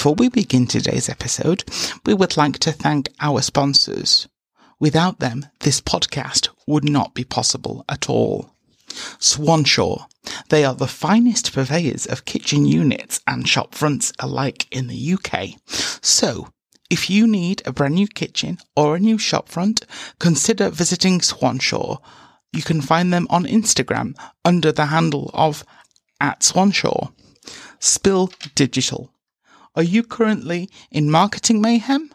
Before we begin today's episode, we would like to thank our sponsors. Without them, this podcast would not be possible at all. Swanshaw. They are the finest purveyors of kitchen units and shop fronts alike in the UK. So, if you need a brand new kitchen or a new shop front, consider visiting Swanshaw. You can find them on Instagram under the handle of at Swanshaw. Spill Digital. Are you currently in marketing mayhem?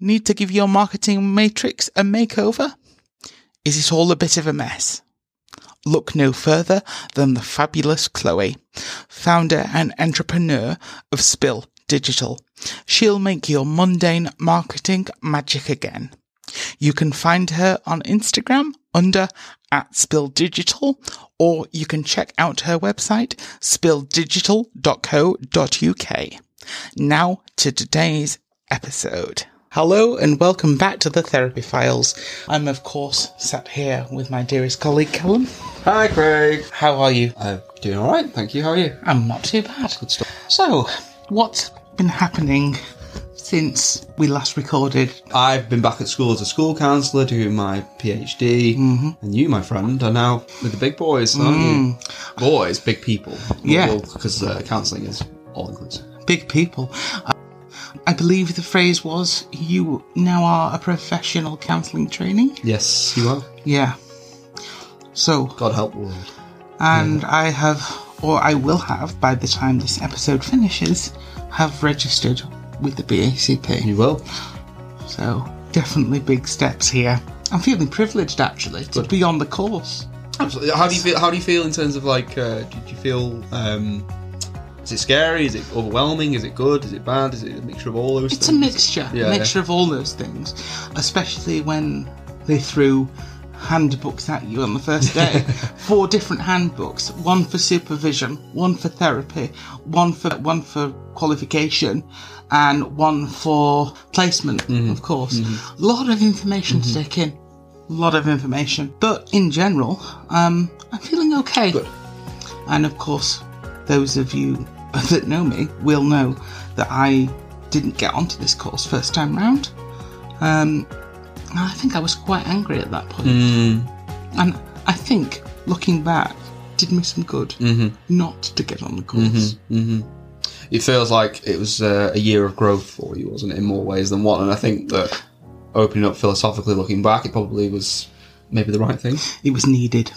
Need to give your marketing matrix a makeover? Is it all a bit of a mess? Look no further than the fabulous Chloe, founder and entrepreneur of Spill Digital. She'll make your mundane marketing magic again. You can find her on Instagram under at Spill Digital, or you can check out her website, spilldigital.co.uk. Now to today's episode. Hello and welcome back to the Therapy Files. I'm of course sat here with my dearest colleague Callum. Hi, Craig. How are you? I'm doing all right, thank you. How are you? I'm not too bad. Good stuff. So, what's been happening since we last recorded? I've been back at school as a school counsellor doing my PhD, Mm-hmm. and you, my friend, are now with the big boys, aren't you? Boys, big people. Mm. Yeah. because uh, counselling is all inclusive. Big people. I- believe the phrase was you now are a professional counselling trainee. Yes, you are. Yeah. So, God help the world. and I have, or I will have by the time this episode finishes, have registered with the BACP. You will. So, definitely big steps here. I'm feeling privileged actually to be on the course. Absolutely. How do you feel? How do you feel in terms of like? Uh, did you feel? Um, is it scary? Is it overwhelming? Is it good? Is it bad? Is it a mixture of all those It's a things? mixture, Yeah, a mixture of all those things, especially when they threw handbooks at you on the first day. Four different handbooks, one for supervision, one for therapy, one for one for qualification, and one for placement, Mm-hmm. of course. A lot of information to take in. A lot of information. But in general, um, I'm feeling okay. Good. And of course, those of you that know me will know that I didn't get onto this course first time round. Um, I think I was quite angry at that point. Mm. And I think, looking back, did me some good mm-hmm. not to get on the course. Mm-hmm. Mm-hmm. it feels like it was uh, a year of growth for you, wasn't it, in more ways than one? And I think that opening up philosophically, looking back, it probably was maybe the right thing. It was needed.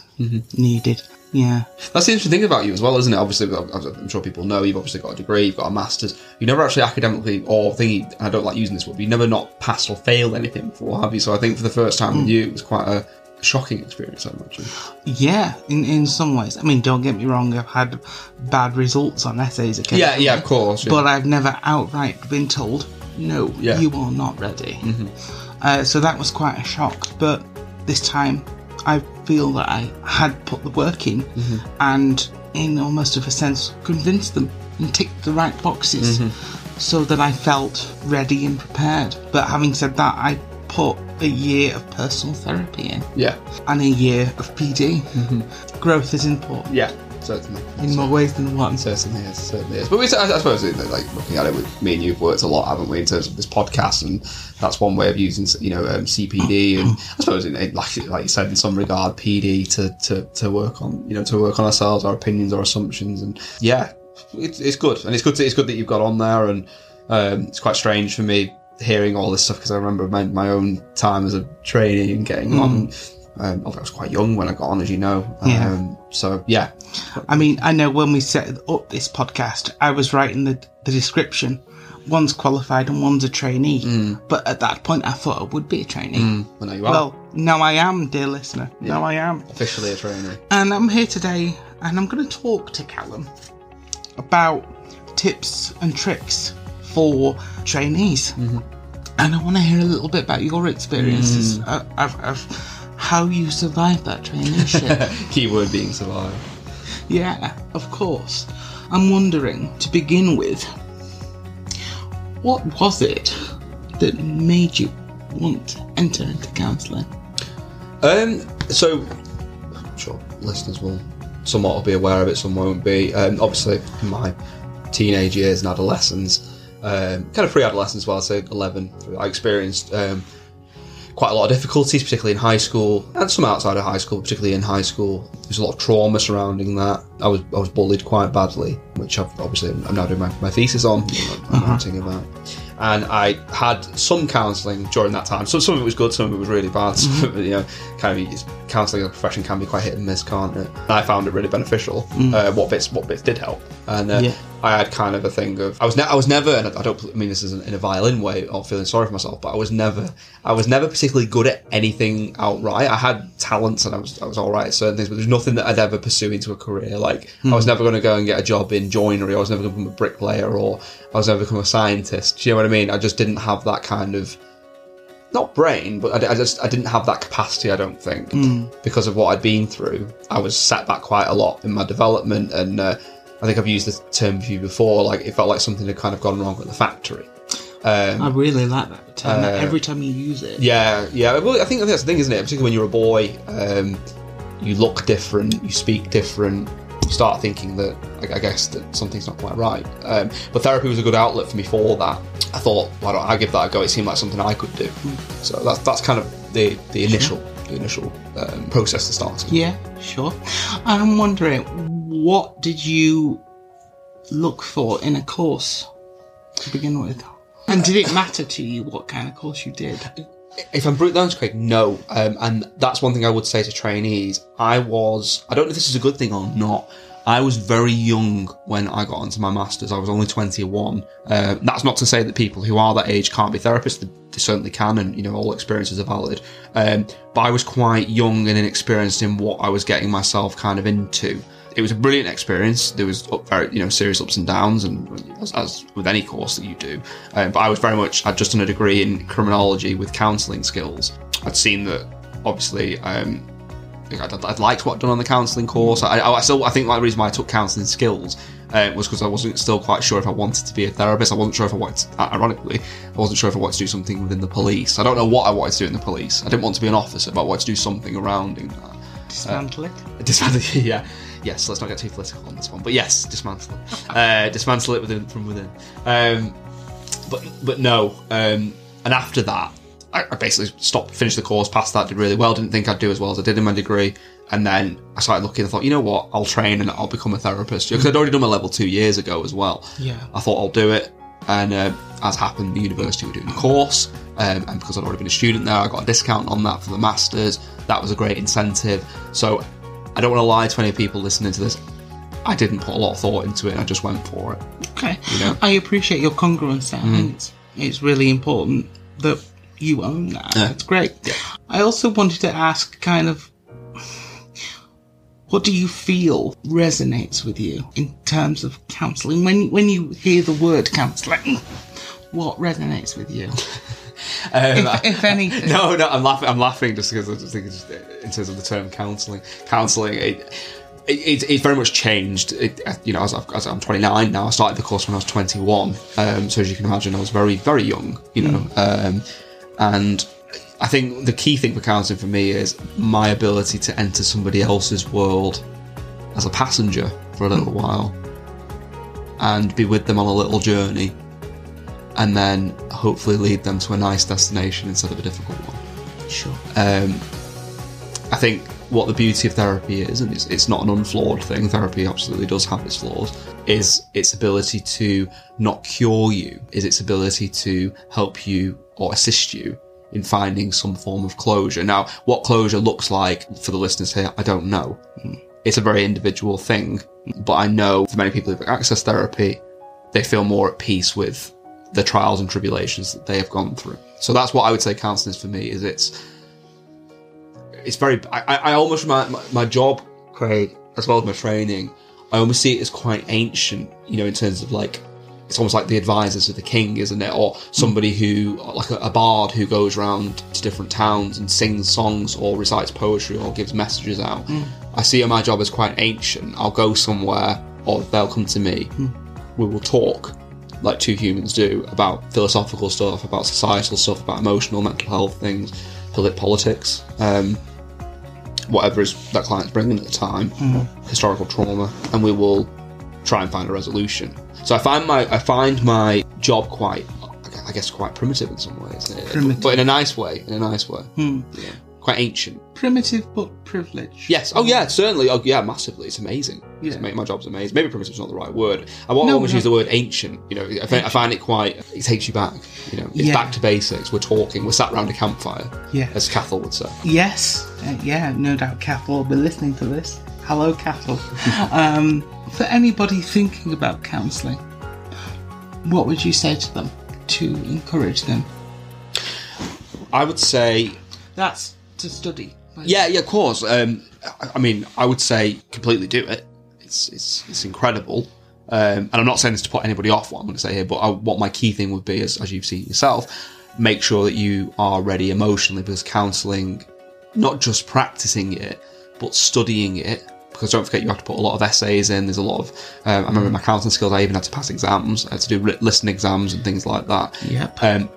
Needed. Yeah. That's the interesting thing about you as well, isn't it? Obviously, I'm sure people know you've obviously got a degree, you've got a master's. You never actually academically, or thingy, I don't like using this word, but you never not passed or failed anything before, have you? So I think for the first time with you, it was quite a shocking experience, I imagine. Yeah, in, in some ways. I mean, don't get me wrong, I've had bad results on essays occasionally. Yeah, yeah, of course. yeah. but I've never outright been told, no, Yeah. Mm-hmm. you are not ready. Uh, so that was quite a shock. But this time, I feel that I had put the work in Mm-hmm. and, in almost of a sense, convinced them and ticked the right boxes Mm-hmm. so that I felt ready and prepared. But having said that, I put a year of personal therapy in yeah, and a year of PD. Mm-hmm. Growth is important yeah, certainly. in more ways than one. Certainly is, certainly is. But we, I, I suppose, like looking at it with me and you've worked a lot, haven't we, in terms of this podcast, and that's one way of using, you know, um, CPD, and I suppose, in, in, like like you said, in some regard, PD to, to to work on, you know, to work on ourselves, our opinions, our assumptions, and yeah, it's, it's good, and it's good. To, it's good that you've got on there, and um, it's quite strange for me hearing all this stuff because I remember my, my own time as a trainee and getting on. Um, I was quite young when I got on, as you know. Yeah. Um, so yeah, I mean, I know when we set up this podcast, I was writing the, the description. One's qualified and one's a trainee. Mm. But at that point, I thought I would be a trainee. Mm. well, now you are Well, now I am, dear listener. Now I am. officially a trainee. And I'm here today and I'm going to talk to Callum about tips and tricks for trainees. Mm-hmm. And I want to hear a little bit about your experiences of, of, of how you survived that traineeship. Keyword being survive. Yeah, of course. I'm wondering, to begin with, what was it that made you want to enter into counselling? Um, so, I'm sure listeners will somewhat be aware of it, some won't be. Um, obviously, in my teenage years and adolescence, um, kind of pre-adolescence, well, I'd say 11. I experienced um, quite a lot of difficulties, particularly in high school and some outside of high school, particularly in high school. There's a lot of trauma surrounding that. I was I was bullied quite badly, which I've obviously I'm now doing my, my thesis on. I'm writing about. And I had some counselling during that time. So some of it was good, some of it was really bad. Some of it, you know, kind of counselling as a profession can be quite hit and miss, can't it? And I found it really beneficial. Uh, what bits what bits did help, and uh, Yeah. I had kind of a thing of I was ne- I was never and I don't I mean this isn't in a violin way or feeling sorry for myself, but I was never I was never particularly good at anything outright. I had talents and I was I was all right at certain things, but there's nothing that I'd ever pursue into a career. Like I was never going to go and get a job in joinery. I was never going to become a bricklayer or I was never going to become a scientist. Do you know what I mean? I just didn't have that kind of not brain, but I, I just I didn't have that capacity. I don't think because of what I'd been through. I was set back quite a lot in my development, and uh, I think I've used this term for you before. Like it felt like something had kind of gone wrong at the factory. Um, I really like that term. Every time you use it, yeah, yeah. Well, I think that's the thing, isn't it? Particularly when you're a boy, um, you look different, you speak different. You start thinking that I, I guess that something's not quite right. Um, but therapy was a good outlet for me for that. I thought, why don't I give that a go? It seemed like something I could do. So that's that's kind of the the initial the initial um, process to started. Yeah, sure. I'm wondering, what did you look for in a course to begin with? And did it matter to you what kind of course you did? if I'm brutally honest, Craig, no. Um, and that's one thing I would say to trainees. I was, I don't know if this is a good thing or not. I was very young when I got onto my masters. I was only 21. Uh, that's not to say that people who are that age can't be therapists. They, certainly can, and you know all experiences are valid. Um, but I was quite young and inexperienced in what I was getting myself kind of into. It was a brilliant experience. There was up, very, you know, serious ups and downs, and as, as with any course that you do. Um, but I was very much. I'd just done a degree in criminology with counselling skills. I'd seen that, obviously. Um, I'd, I'd liked what I'd done on the counselling course. I, I, still, I think, like the reason why I took counselling skills uh, was because I wasn't still quite sure if I wanted to be a therapist. I wasn't sure if I wanted, to, ironically, I wasn't sure if I wanted to do something within the police. I don't know what I wanted to do in the police. I didn't want to be an officer, but I wanted to do something around in that. Dismantle it? Dismantle, yeah. Yes, let's not get too political on this one, but yes, dismantle it. Uh, dismantle it within from within. Um, but but no. Um, and after that, I, I basically stopped, finished the course, passed that, did really well. Didn't think I'd do as well as I did in my degree. And then I started looking. I thought, you know what? I'll train and I'll become a therapist because I'd already done my level two years ago as well. Yeah. I thought I'll do it. And uh, as happened, the university were doing a course, um, and because I'd already been a student there, I got a discount on that for the masters. That was a great incentive. So I don't want to lie to any people listening to this. I didn't put a lot of thought into it. I just went for it. Okay. You know? I appreciate your congruence there. I think it's, it's really important that you own that. Yeah. It's great. I also wanted to ask kind of what do you feel resonates with you in terms of counselling? When when you hear the word counselling, what resonates with you? Um, If, if anything. no, no, I'm laughing. I'm laughing just because I just think it's in terms of the term counselling. Counselling, it, it, it, it's very much changed. It, you know, as, I've, as I'm 29 now, I started the course when I was 21. Um, so as you can imagine, I was very, very young. You know, um, and I think the key thing for counselling for me is my ability to enter somebody else's world as a passenger for a little while and be with them on a little journey and then hopefully lead them to a nice destination instead of a difficult one. Sure. Um, I think what the beauty of therapy is, and it's, it's not an unflawed thing, therapy absolutely does have its flaws, is its ability to not cure you, is its ability to help you or assist you in finding some form of closure. Now, what closure looks like for the listeners here, I don't know. It's a very individual thing, but I know for many people who've accessed therapy, they feel more at peace with the trials and tribulations that they have gone through. So that's what I would say counselling is for me. Is it's it's very. I, I almost my, my my job, Craig, as well as my training. I almost see it as quite ancient. You know, in terms of like. It's almost like the advisors of the king, isn't it? Or somebody who, like a, a bard who goes around to different towns and sings songs or recites poetry or gives messages out. Hmm. I see my job as quite ancient. I'll go somewhere or they'll come to me. Hmm. We will talk like two humans do about philosophical stuff, about societal stuff, about emotional, mental health things, polit- politics, um, whatever is that client's bringing at the time, historical trauma, and we will try and find a resolution. So I find my I find my job quite, I guess, quite primitive in some ways, but in a nice way. In a nice way, Hmm. yeah. Quite ancient. Primitive but privileged. Yes. Oh, yeah. Certainly. Oh, yeah. Massively. It's amazing. Yeah. ama- my job's amazing. Maybe primitive's not the right word. I won't No, almost no. use the word ancient. You know, I find, I find it quite. It takes you back. You know, it's Yeah. back to basics. We're talking. We're sat around a campfire, Yeah. as Cathal would say. Yes, uh, yeah, no doubt Cathal will be listening to this. Hello, Cathal. um, for anybody thinking about counselling, what would you say to them to encourage them? I would say That's to study. Like, Yeah, yeah, of course. Um, I, mean, I would say completely do it. It's it's it's incredible. Um, and I'm not saying this to put anybody off what I'm going to say here, but I, what my key thing would be, is, as you've seen yourself, make sure that you are ready emotionally because counselling, not just practicing it, but studying it. Because don't forget, you have to put a lot of essays in. There's a lot of. Um, I remember my counselling skills. I even had to pass exams. I had to do ri- listening exams and things like that Yep. um,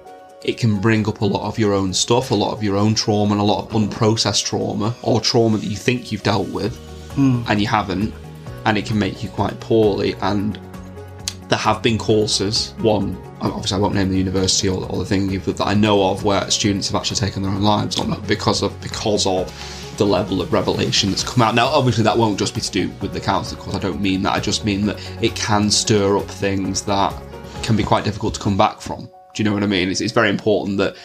it can bring up a lot of your own stuff, a lot of your own trauma, and a lot of unprocessed trauma or trauma that you think you've dealt with hmm. and you haven't, and it can make you quite poorly. And there have been courses, one obviously I won't name the university or, or the thing that I know of, where students have actually taken their own lives on it because of because of the level of revelation that's come out. Now, obviously, that won't just be to do with the council, of course. I don't mean that. I just mean that it can stir up things that can be quite difficult to come back from. Do you know what I mean? It's, it's very important that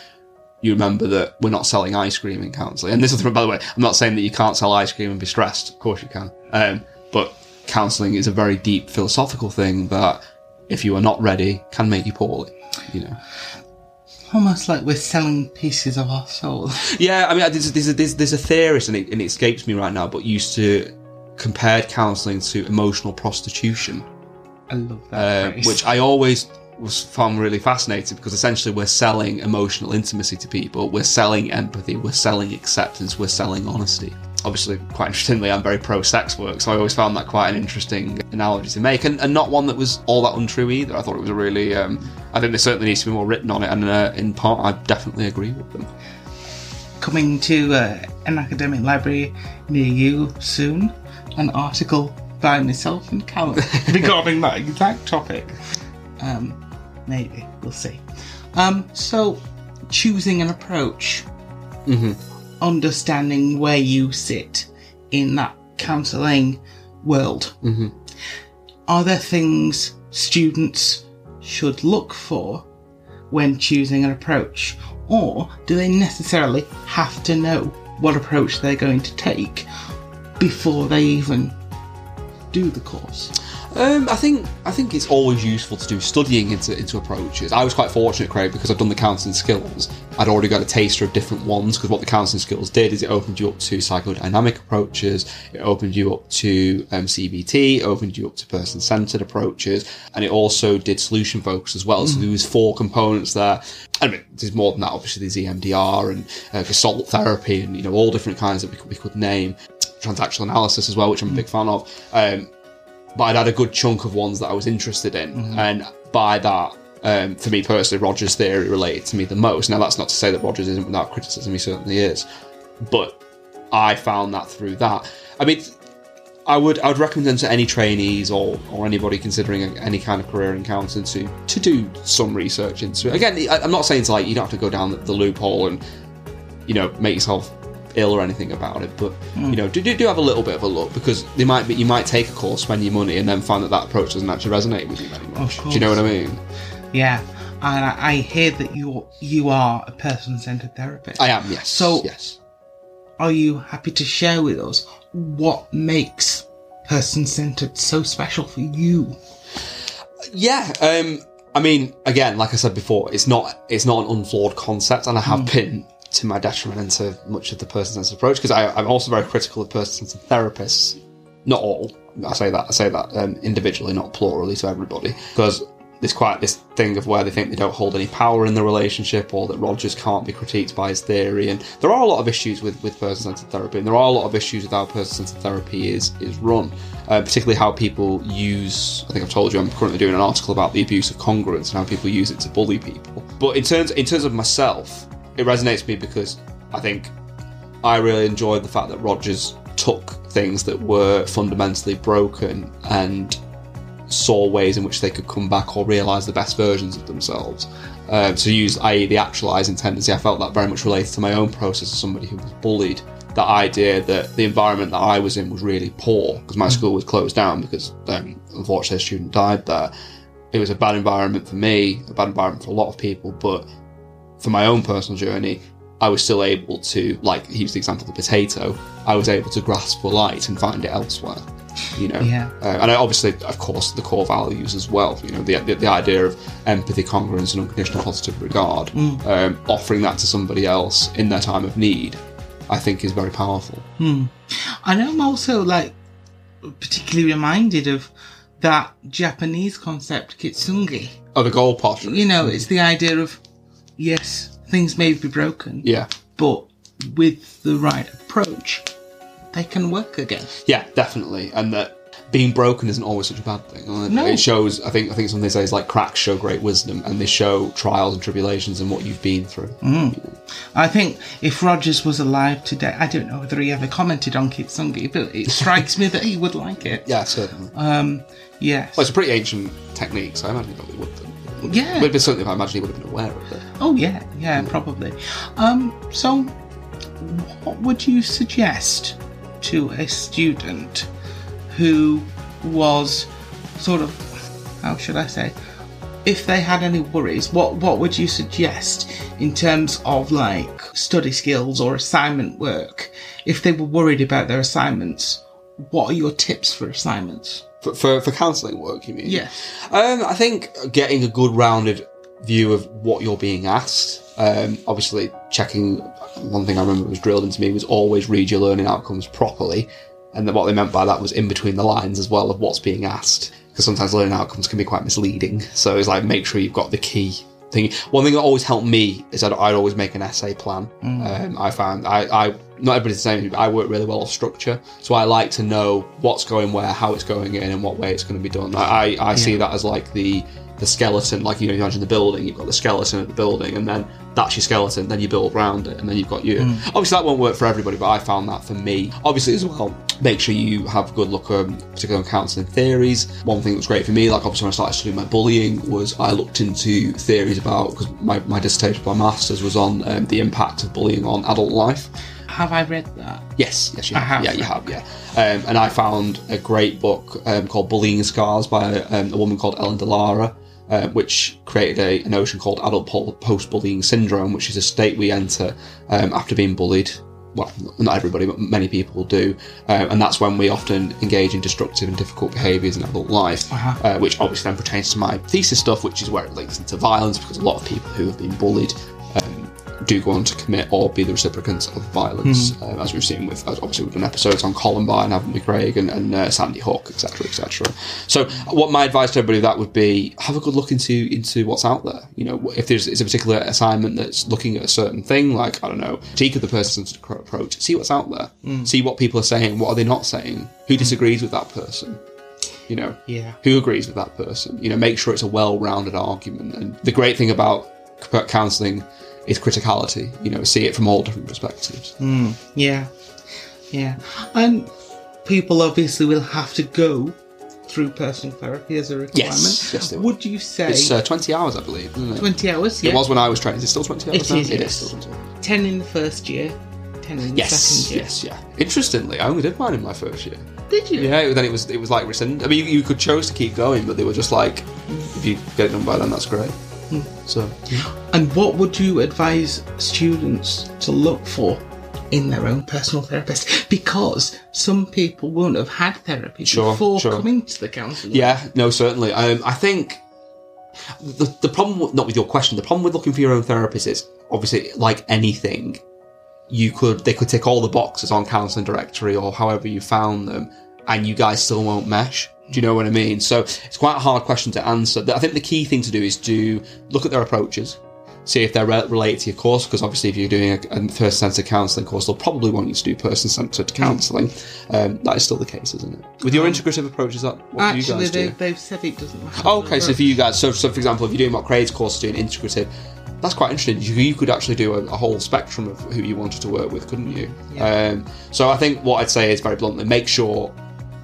you remember that we're not selling ice cream in counselling. And this is, by the way, I'm not saying that you can't sell ice cream and be stressed. Of course you can. Um, but counselling is a very deep philosophical thing that, if you are not ready, can make you poorly. You know. Almost like we're selling pieces of our soul. Yeah, I mean, there's, there's, a, there's, there's a theorist, and it, and it escapes me right now, but used to compared counselling to emotional prostitution. I love that uh, which I always was found really fascinating because essentially we're selling emotional intimacy to people, we're selling empathy, we're selling acceptance, we're selling honesty. Obviously, quite interestingly, I'm very pro sex work, so I always found that quite an interesting analogy to make, and, and not one that was all that untrue either. I thought it was a really, um, I think there certainly needs to be more written on it, and uh, in part, I definitely agree with them. Coming to uh, an academic library near you soon, an article by myself and Callum regarding that exact topic. Um, maybe we'll see. Um, so, choosing an approach, understanding where you sit in that counselling world. Are there things students should look for when choosing an approach, or do they necessarily have to know what approach they're going to take before they even do the course? Um, I think I think it's always useful to do studying into into approaches. I was quite fortunate, Craig, because I've done the counselling skills. I'd already got a taster of different ones because what the counselling skills did is it opened you up to psychodynamic approaches, it opened you up to um, CBT, opened you up to person centered approaches, and it also did solution focus as well. So there was four components there. I mean, there's more than that. Obviously, there's EMDR and uh, Gestalt therapy, and you know all different kinds that we could, we could name. Transactional analysis as well, which I'm a big fan of. Um, but I'd had a good chunk of ones that I was interested in, and by that, um, for me personally, Rogers' theory related to me the most. Now, that's not to say that Rogers isn't without criticism; he certainly is. But I found that through that. I mean, I would I would recommend to any trainees or, or anybody considering a, any kind of career in counselling to to do some research into it. Again, I, I'm not saying to like you don't have to go down the, the loophole and you know make yourself ill or anything about it, but you know do, do do have a little bit of a look because they might be you might take a course, spend your money, and then find that that approach doesn't actually resonate with you very much. Do you know what I mean? Yeah, and I, I hear that you you are a person-centered therapist. I am. Yes. So- yes. are you happy to share with us what makes person-centered so special for you? Yeah, um, I mean, again, like I said before, it's not it's not an unflawed concept, and I have been to my detriment into much of the person-centered approach because I'm also very critical of person-centered therapists. Not all. I say that I say that um, individually, not plurally to everybody, because there's quite this thing of where they think they don't hold any power in the relationship, or that Rogers can't be critiqued by his theory, and there are a lot of issues with with person-centered therapy, and there are a lot of issues with how person-centered therapy is is run, uh, particularly how people use. I think I've told you I'm currently doing an article about the abuse of congruence and how people use it to bully people. But in terms in terms of myself, it resonates with me because I think I really enjoyed the fact that Rogers took things that were fundamentally broken and saw ways in which they could come back or realise the best versions of themselves. Uh, to use, i.e., the actualising tendency, I felt that very much related to my own process as somebody who was bullied. That idea that the environment that I was in was really poor because my school was closed down because um, unfortunately a student died there. It was a bad environment for me, a bad environment for a lot of people, but for my own personal journey, I was still able to, like, he used the example of the potato, I was able to grasp for light and find it elsewhere. You know, Yeah. uh, and I obviously, of course, the core values as well. You know, the, the, the idea of empathy, congruence, and unconditional positive regard, um, offering that to somebody else in their time of need, I think is very powerful. And I'm also like particularly reminded of that Japanese concept kintsugi. Oh, the goal posture. You know, it's the idea of yes, things may be broken, Yeah, but with the right approach, they can work again. yeah, definitely, and that being broken isn't always such a bad thing. Uh, No. It shows. I think. I think something they say is like cracks show great wisdom, and they show trials and tribulations and what you've been through. I think if Rogers was alive today, I don't know whether he ever commented on kintsugi, but it strikes me that he would like it. Yeah, certainly. Um, yes. well, it's a pretty ancient technique, so I imagine he probably would. Yeah. but, but certainly, I imagine he would have been aware of it. Oh yeah, yeah, probably. Um, so, what would you suggest to a student who was sort of, how should I say, if they had any worries, what what would you suggest in terms of like study skills or assignment work? If they were worried about their assignments, what are your tips for assignments? For, for, for counselling work, you mean? Yeah. Um, I think getting a good rounded view of what you're being asked. Um, obviously, checking one thing I remember was drilled into me was always read your learning outcomes properly, and what they meant by that was in between the lines as well of what's being asked. Because sometimes learning outcomes can be quite misleading. So it's like make sure you've got the key thing. One thing that always helped me is that I'd always make an essay plan. Um, I found I, I not everybody's the same. but I work really well off structure, so I like to know what's going where, how it's going in, and what way it's going to be done. I I, I see that as like the the skeleton, like you know, you imagine the building. You've got the skeleton of the building, and then that's your skeleton. Then you build around it, and then you've got you. Obviously, that won't work for everybody, but I found that for me. Obviously, as well, make sure you have a good look, um, particularly on counselling theories. One thing that was great for me, like obviously when I started studying my bullying, was I looked into theories about because my, my dissertation, my masters was on um, the impact of bullying on adult life. Have I read that? Yes, yes, you I have. have. Yeah, you have. Yeah, um, and I found a great book um, called "Bullying Scars" by um, a woman called Ellen DeLara, uh, which created a, a notion called adult post-bullying syndrome, which is a state we enter um, after being bullied. Well, not everybody, but many people do, um, and that's when we often engage in destructive and difficult behaviours in adult life, Uh-huh. uh, which obviously then pertains to my thesis stuff, which is where it links into violence, because a lot of people who have been bullied do go on to commit or be the recipients of violence, uh, as we've seen with, obviously we've done episodes on Columbine, haven't we, Craig, and, and uh, Sandy Hook, etc., etc. So, what my advice to everybody that would be have a good look into into what's out there. You know, if there's it's a particular assignment that's looking at a certain thing, like I don't know, critique of the person-centered approach. See what's out there. See what people are saying. What are they not saying? Who disagrees with that person? You know, Yeah. who agrees with that person. You know, make sure it's a well-rounded argument. And the great thing about c- is criticality. You know, see it from all different perspectives. Yeah, yeah. And people obviously will have to go through personal therapy as a requirement. Yes, yes. Would you say It's uh, twenty hours, I believe, isn't it? 20 hours? Yeah. It was when I was trained. Is it still twenty hours? It now? is, It yes. is still twenty. Hours. 10 in the first year, 10 in the Yes, second year. yes, yeah. Interestingly, I only did mine in my first year. Did you? Yeah, then it was it was like rescind. I mean, you, you could chose to keep going, but they were just like, if you get it done by then, that's great. Hmm. So And what would you advise students to look for in their own personal therapist? Because some people won't have had therapy Sure, before sure. coming to the counselling. Yeah, no, certainly. Um, I think the, the problem, not with your question, the problem with looking for your own therapist is obviously like anything, you could they could tick all the boxes on counselling directory or however you found them, and you guys still won't mesh. Do you know what I mean? So it's quite a hard question to answer. I think the key thing to do is to look at their approaches, see if they're related to your course. Because obviously, if you're doing a, a person-centered counselling course, they'll probably want you to do person-centered counselling. Um, that is still the case, isn't it? With your integrative approach, is that what do you Actually, guys do? they, they've said it doesn't matter. Oh, okay, so for you guys, so, so for example, if you're doing what Craig's course doing integrative, that's quite interesting. You, you could actually do a, a whole spectrum of who you wanted to work with, couldn't you? Um, so I think what I'd say is very bluntly, make sure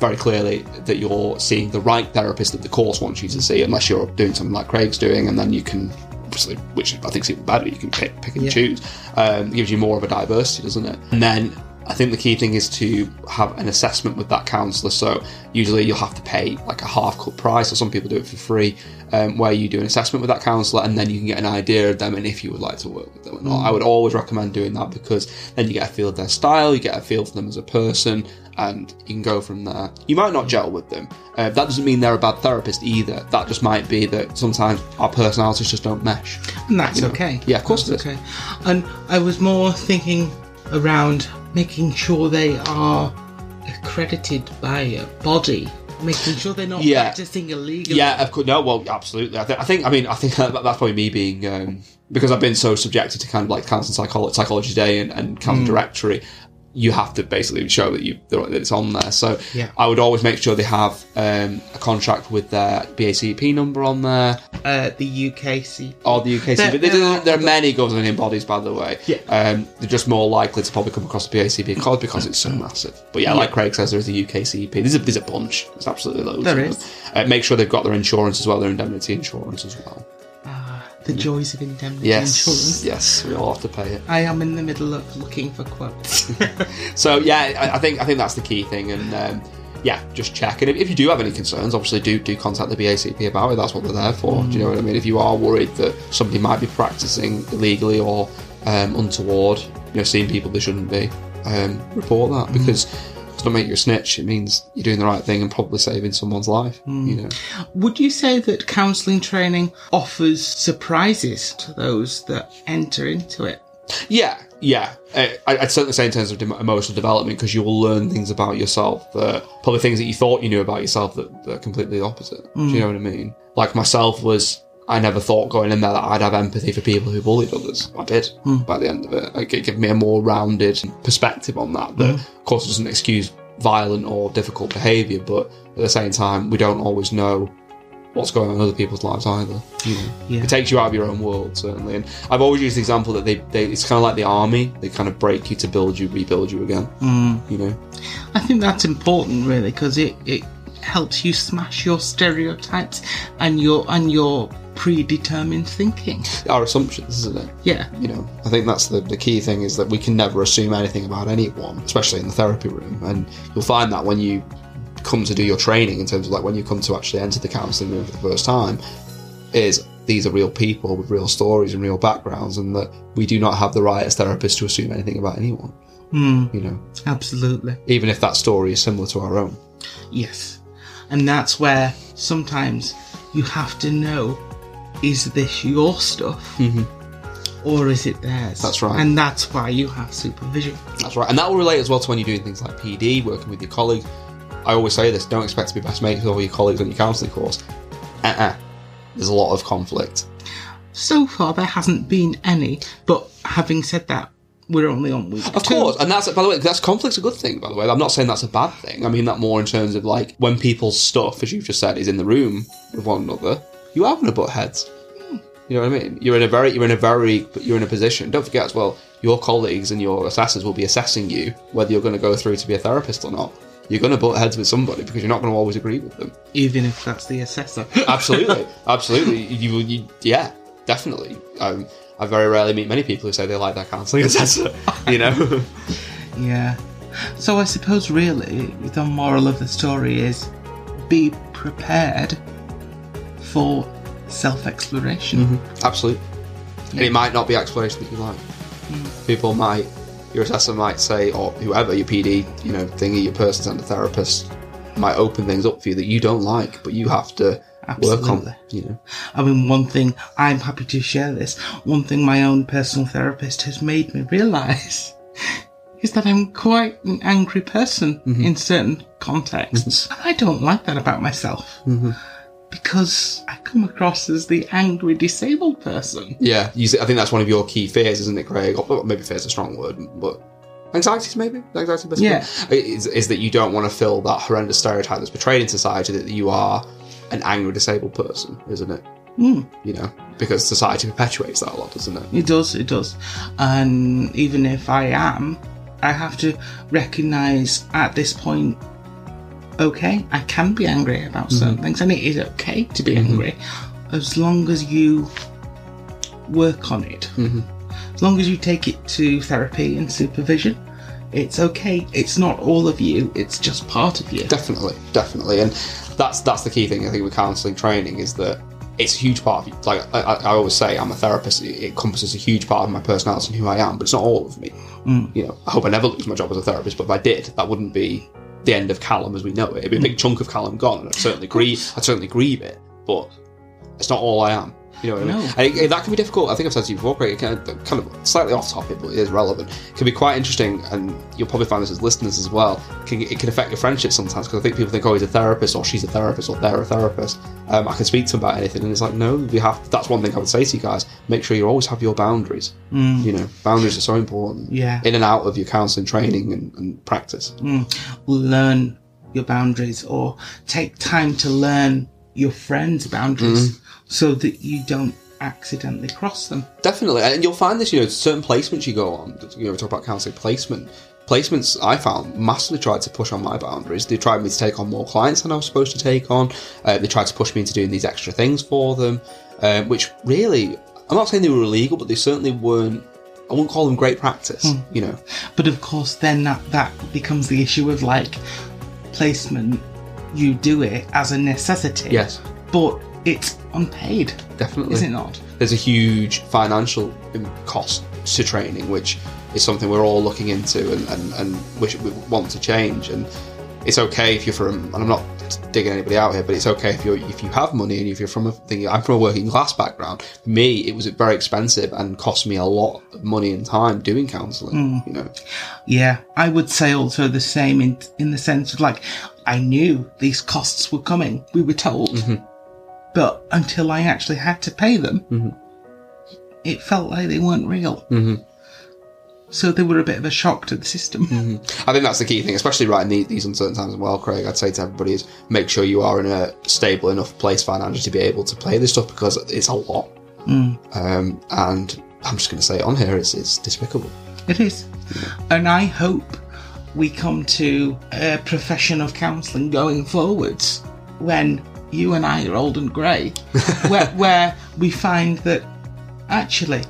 very clearly that you're seeing the right therapist that the course wants you to see, unless you're doing something like Craig's doing, and then you can, obviously, which I think is even better, you can pick, pick and Yeah. choose. Um, it gives you more of a diversity, doesn't it? And then I think the key thing is to have an assessment with that counsellor. So usually you'll have to pay like a half cut price, or some people do it for free, um, where you do an assessment with that counsellor, and then you can get an idea of them and if you would like to work with them or not. I would always recommend doing that because then you get a feel of their style, you get a feel for them as a person, and you can go from there. You might not gel with them. Uh, that doesn't mean they're a bad therapist either. That just might be that sometimes our personalities just don't mesh. And that's okay. Yeah, of course That's it is. okay. And I was more thinking around making sure they are accredited by a body, making sure they're not Yeah. practicing illegally. Yeah, of course. No, well, absolutely. I, th- I think. I mean, I think that, that's probably me being um, because I've been so subjected to kind of like counseling psychology, psychology today and, and counseling directory. You have to basically show that you that it's on there. So Yeah. I would always make sure they have um, a contract with their BACP number on there Uh, the UKC. or the UKCP. There- There, there there, are there many governing bodies, by the way. Yeah. Um, they're just more likely to probably come across the BACP because because it's so massive. But yeah, like Craig says, there's the UKCP. There's a, there's a bunch. There's absolutely loads. There of is. them. Uh, make sure they've got their insurance as well, their indemnity insurance as well. The joys of indemnity Yes, insurance. yes, we all have to pay it. I am in the middle of looking for quotes. So yeah, I, I think I think that's the key thing, and um, yeah, just check. And if, if you do have any concerns, obviously do do contact the BACP about it. That's what they're there for. Do you know what I mean? If you are worried that somebody might be practicing illegally or um, untoward, you know, seeing people they shouldn't be, um, report that because. It doesn't make you a snitch. It means you're doing the right thing and probably saving someone's life. You hmm. know, Would you say that counselling training offers surprises to those that enter into it? Yeah, yeah. I- I'd certainly say in terms of emotional development because you will learn things about yourself that probably things that you thought you knew about yourself that, that are completely opposite. Do you hmm. know what I mean? Like myself was. I never thought going in there that I'd have empathy for people who bullied others. I did hmm. by the end of it. It gave me a more rounded perspective on that. That, hmm. of course, it doesn't excuse violent or difficult behaviour, but at the same time, we don't always know what's going on in other people's lives either. You know? Yeah. It takes you out of your own world, certainly. And I've always used the example that they, they it's kind of like the army. They kind of break you to build you, rebuild you again. Hmm. You know? I think that's important, really, because it, it helps you smash your stereotypes and your and your predetermined thinking. Our assumptions, isn't it? Yeah, You know, I think that's the, the key thing is that we can never assume anything about anyone, especially in the therapy room. And you'll find that when you come to do your training, in terms of like when you come to actually enter the counselling room for the first time, is these are real people with real stories and real backgrounds, and that we do not have the right as therapists to assume anything about anyone. Hmm. You know, absolutely. even if that story is similar to our own. Yes. And that's where sometimes you have to know is this your stuff mm-hmm. or is it theirs? That's right. And that's why you have supervision. That's right, and that will relate as well to when you're doing things like PD, working with your colleagues. I always say this: don't expect to be best mates with all your colleagues on your counselling course. Uh-uh. There's a lot of conflict. So far, there hasn't been any, but having said that, we're only on week Of two. course, and that's by the way, that's conflict's a good thing. By the way, I'm not saying that's a bad thing. I mean that more in terms of like when people's stuff, as you've just said, is in the room with one another. You are going to butt heads. You know what I mean? You're in a very, you're in a very, you're in a position. Don't forget as well, your colleagues and your assessors will be assessing you whether you're going to go through to be a therapist or not. You're going to butt heads with somebody because you're not going to always agree with them. Even if that's the assessor. Absolutely, absolutely. You, you, yeah, definitely. Um, I very rarely meet many people who say they like their counselling assessor. You know. yeah. So I suppose really the moral of the story is be prepared for self exploration. Mm-hmm. Absolutely. And it might not be exploration that you like. Hmm. People might, your assessor might say, or whoever, your PD, you know, thingy, your person centered therapist, might open things up for you that you don't like, but you have to work on. Absolutely. You know, I mean, one thing I'm happy to share this. One thing my own personal therapist has made me realize is that I'm quite an angry person mm-hmm. in certain contexts. Mm-hmm. And I don't like that about myself because I come across as the angry disabled person. yeah. You see, I think that's one of your key fears, isn't it, Craig? Or maybe fear's is a strong word, but anxieties, maybe anxiety. Best Yeah. is, is that you don't want to fill that horrendous stereotype that's portrayed in society that you are an angry disabled person, isn't it? Hmm. You know, because society perpetuates that a lot, doesn't it? It does, it does. And even if I am, I have to recognize at this point okay, I can be angry about certain Mm-hmm. things, and it is okay to be angry as long as you work on it. Mm-hmm. As long as you take it to therapy and supervision, it's okay. It's not all of you, it's just part of you. Definitely, definitely, and that's that's the key thing. I think with counselling training is that it's a huge part of you. Like I, I I always say, I'm a therapist. It encompasses a huge part of my personality and who I am, but it's not all of me. You know, I hope I never lose my job as a therapist, but if I did, that wouldn't be the end of Callum as we know it. It'd be a big hmm. chunk of Callum gone, and I'd certainly grieve. I'd certainly grieve it, but it's not all I am. You know what I mean? And it- that can be difficult. I think I've said to you before, Craig. It can, kind of slightly off topic, but it is relevant. It can be quite interesting, and you'll probably find this as listeners as well. It can, it can affect your friendship sometimes because I think people think, oh, he's a therapist, or she's a therapist, or they're a therapist. Um, I can speak to them about anything, and it's like, no, we have. That's one thing I would say to you guys: make sure you always have your boundaries. You know, boundaries are so important. Yeah. In and out of your counselling training and, and practice. learn your boundaries or take time to learn your friends' boundaries Mm. So that you don't accidentally cross them. Definitely, and you'll find this. You know, certain placements you go on. You know, we talk about counselling placement. Placements I found massively tried to push on my boundaries. They tried me to take on more clients than I was supposed to take on. Uh, they tried to push me into doing these extra things for them, um, which really, I'm not saying they were illegal, but they certainly weren't. I wouldn't call them great practice. You know, But of course, then that, that becomes the issue of like placement. You do it as a necessity. Yes. But it's unpaid. definitely. Is it not? there's a huge financial cost to training, which is something we're all looking into and, and, and wish we want to change. And it's okay if you're from, and I'm not digging anybody out here, but it's okay if you if you have money and if you're from a thing. I'm from a working class background. For me, it was very expensive and cost me a lot of money and time doing counselling. You know, Yeah, I would say also the same in in the sense of like I knew these costs were coming. We were told, Mm-hmm. But until I actually had to pay them, it felt like they weren't real. Mm-hmm. So they were a bit of a shock to the system. I think that's the key thing, especially right in the, these uncertain times as well, Craig. I'd say to everybody is make sure you are in a stable enough place financially to be able to play this stuff because it's a lot. Um, and I'm just going to say it on here, it's, it's despicable. It is, and I hope we come to a profession of counselling going forwards when you and I are old and grey, where, where we find that actually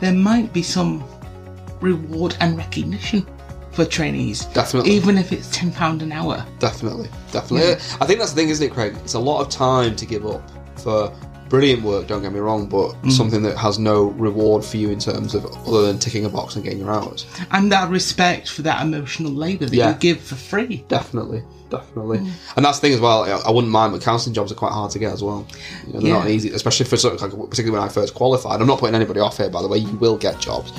there might be some reward and recognition for trainees. Definitely. Even if it's £10 an hour. Definitely, definitely. I think that's the thing, isn't it, Craig? It's a lot of time to give up for brilliant work. Don't get me wrong, but mm. something that has no reward for you in terms of other than ticking a box and getting your hours. And that respect for that emotional labour that Yeah. you give for free. Definitely, definitely. Mm. And that's the thing as well. I wouldn't mind, but counselling jobs are quite hard to get as well. You know, they're not easy, especially for like, particularly when I first qualified. I'm not putting anybody off here, by the way. You will get jobs.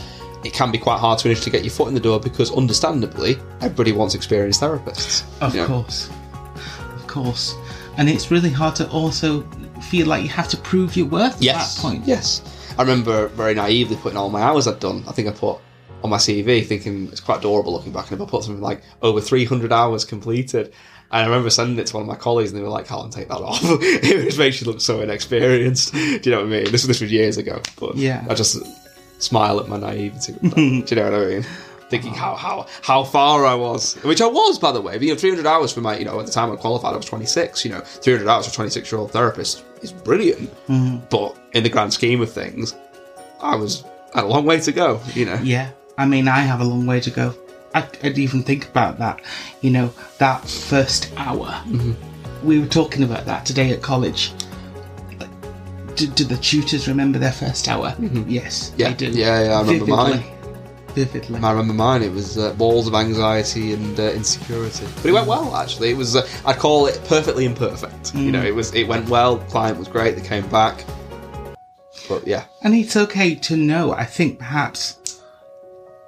It can be quite hard to initially get your foot in the door because, understandably, everybody wants experienced therapists. Of you know. course. Of course. And it's really hard to also feel like you have to prove your worth Yes. at that point. Yes. I remember very naively putting all my hours I'd done. I think I put on my CV, thinking it's quite adorable looking back, and if I put something like over 300 hours completed. And I remember sending it to one of my colleagues, and they were like, "Alan, take that off. it just makes you look so inexperienced." Do you know what I mean? This this was years ago, but Yeah. I just smile at my naivety. Do you know what I mean? Thinking how how how far I was, which I was, by the way. But, you know, 300 hours for my, you know, at the time I qualified, I was 26. You know, 300 hours for a 26 year old therapist is brilliant. Mm-hmm. But in the grand scheme of things, I was had a long way to go. You know, Yeah. I mean, I have a long way to go. I, I'd even think about that. You know, that first hour. Mm-hmm. We were talking about that today at college. Do, do the tutors remember their first hour? Yes, Mm-hmm. Yeah. they do. Yeah, yeah, I remember Vividly. mine. Vividly. I remember mine. It was uh, balls of anxiety and uh, insecurity, but it went well. Actually, it was. Uh, I'd call it perfectly imperfect. You know, it was. It went well. Client was great. They came back. But yeah, And it's okay to know, I think perhaps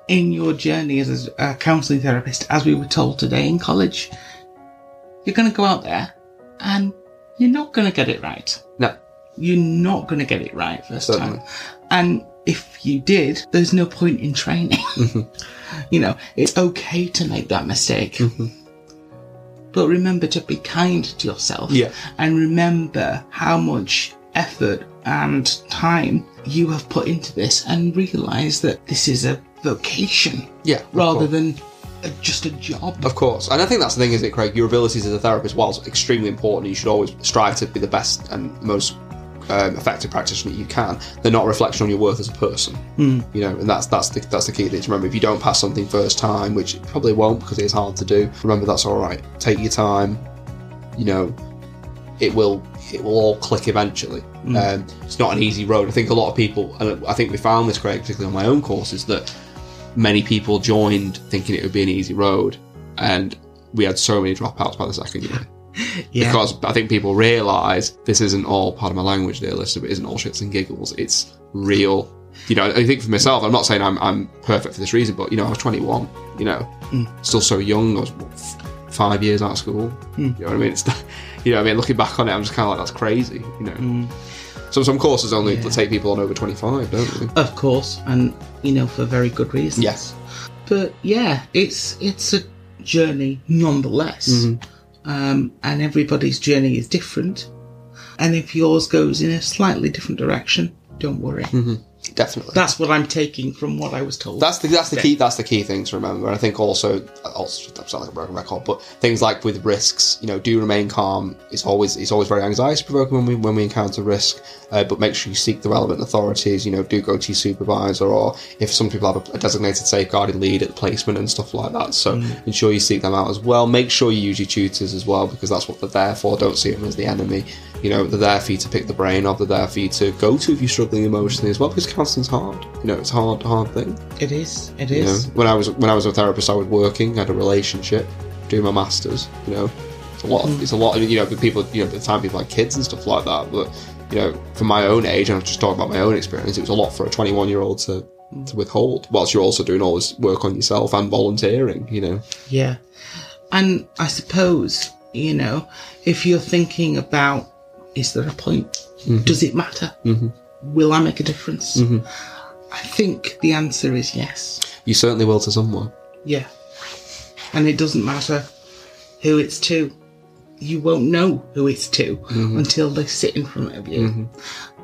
in your journey as a counselling therapist, as we were told today in college, you're going to go out there and you're not going to get it right. no, You're not going to get it right first Certainly. time. And if you did, there's no point in training. Mm-hmm. you know, it's okay to make that mistake. Mm-hmm. But remember to be kind to yourself. Yeah. And remember how much effort and time you have put into this and realize that this is a vocation yeah. rather course. than a, just a job. Of course, and I think that's the thing, is it, Craig? Your abilities as a therapist, whilst extremely important, you should always strive to be the best and most um, effective practitioner you can. They're not a reflection on your worth as a person, Hmm. you know, and that's that's the that's the key thing to remember. If you don't pass something first time, which probably won't because it is hard to do, remember that's all right. Take your time. You know, it will it will all click eventually. Um, it's not an easy road. I think a lot of people, and I think we found this, Craig, particularly on my own courses, that many people joined thinking it would be an easy road, and we had so many dropouts by the second year Yeah. because I think people realise this isn't all part of my language, dear listener. It isn't all shits and giggles. It's real. You know, I think for myself, I'm not saying I'm, I'm perfect for this reason, but you know, I was 21. You know, mm. still so young. I was what, f- five years out of school. Mm. You know what I mean? It's you know, I mean, looking back on it, I'm just kind of like that's crazy. You know, mm. So some courses only Yeah. take people on over 25, don't they? of course, and you know for very good reasons. Yes. but yeah, it's it's a journey nonetheless, Mm-hmm. um, and everybody's journey is different. And if yours goes in a slightly different direction, don't worry. Definitely. That's what I'm taking from what I was told. That's the that's the key that's the key thing to remember. And I think also also I sound like a broken record, but things like with risks, you know, do remain calm. It's always it's always very anxiety provoking when we when we encounter risk. Uh, but make sure you seek the relevant authorities. You know, do go to your supervisor, or if some people have a, a designated safeguarding lead at the placement and stuff like that. So ensure you seek them out as well. Make sure you use your tutors as well because that's what they're there for. Don't see them as the enemy. You know, they're there for you to pick the brain of. They're there for you to go to if you're struggling emotionally as well. Because counseling's hard. You know, it's a hard, hard thing. it is. It You know, when I was when I was a therapist, I was working, had a relationship, doing my masters. You know, it's a lot. Of, it's a lot. Of, you know, the people. You know, at the time people had kids and stuff like that. But you know, for my own age, and I'm just talking about my own experience, it was a lot for a 21 year old to to withhold, whilst you're also doing all this work on yourself and volunteering. You know, Yeah. And I suppose, you know, if you're thinking about is there a point? Mm-hmm. Does it matter? Mm-hmm. Will I make a difference? Mm-hmm. I think the answer is yes. you certainly will to someone. Yeah. And it doesn't matter who it's to. You won't know who it's to until they sit in front of you.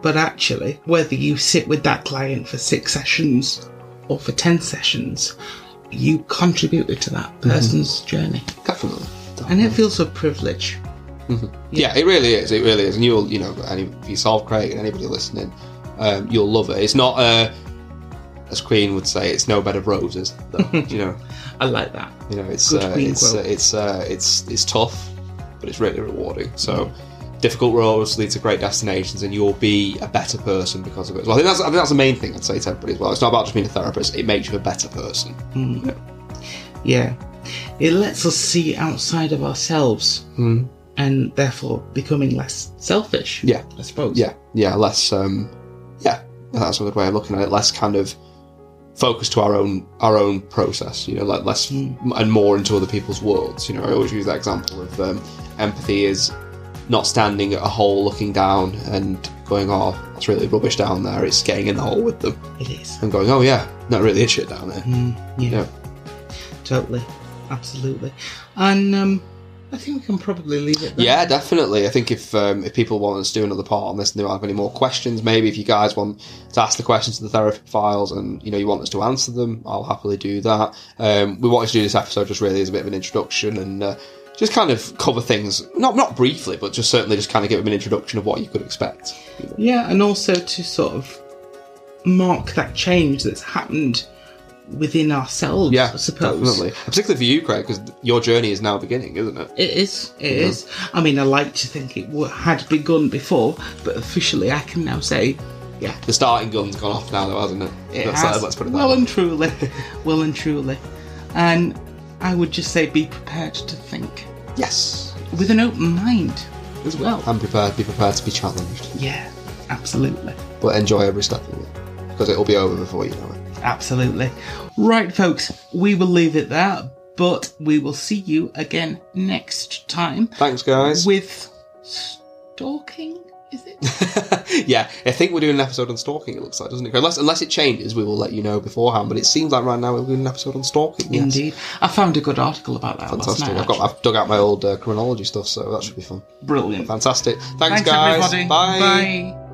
But actually, whether you sit with that client for six sessions or for 10 sessions, you contributed to that person's journey. Definitely. And it feels a privilege. Yeah, it really is. It really is. And you'll, you know, any, if you solve Craig and anybody listening, um, you'll love it. It's not, uh, as Queen would say, it's no bed of roses. Though, you know, I like that. you know, it's uh, it's uh, it's uh, it's it's tough, but it's really rewarding. So. Difficult roads lead to great destinations, and you'll be a better person because of it. Well, I think that's I think that's the main thing I'd say to everybody as well. It's not about just being a therapist; it makes you a better person. Yeah. It lets us see outside of ourselves and therefore becoming less selfish. Yeah. I suppose. yeah, yeah, less, um, yeah, that's a good way of looking at it. Less kind of focused to our own our own process, you know, like less and more into other people's worlds. You know, I always use that example of um, empathy is not standing at a hole looking down and going, "Oh, that's really rubbish down there." It's getting in the hole with them It is. and going, "Oh yeah, not really is shit down there." Yeah. Yeah. Totally. Absolutely. And um, I think we can probably leave it there. Yeah, definitely. I think if um, if people want us to do another part on this and they don't have any more questions, maybe if you guys want to ask the questions to the therapy files and you know you want us to answer them, I'll happily do that. Um, we wanted to do this episode just really as a bit of an introduction and uh, just kind of cover things not not briefly, but just certainly just kind of give them an introduction of what you could expect. you know. Yeah, and also to sort of mark that change that's happened within ourselves, Yeah, I suppose. definitely. Particularly for you, Craig, because your journey is now beginning, isn't it? It is. It is. I mean, I like to think it had begun before, but officially, I can now say, yeah, The starting gun's gone off now, though, hasn't it? it let's, has. uh, let's put it well way. and truly, well and truly, and I would just say, be prepared to think Yes. with an open mind as well. I'm prepared. Be prepared to be challenged, yeah, absolutely. but enjoy every step of it because it'll be over before you know it. Absolutely. Right, folks, we will leave it there, but we will see you again next time Thanks, guys. with stalking. Is it? yeah, I think we're doing an episode on stalking. It looks like, doesn't it? Unless unless it changes, we will let you know beforehand. But it seems like right now we're doing an episode on stalking. yes. Indeed. I found a good article about that last Fantastic. night. I've got I've dug out my old uh, criminology stuff, so that should be fun. Brilliant. Fantastic. Thanks, Thanks, guys. everybody. Bye. Bye.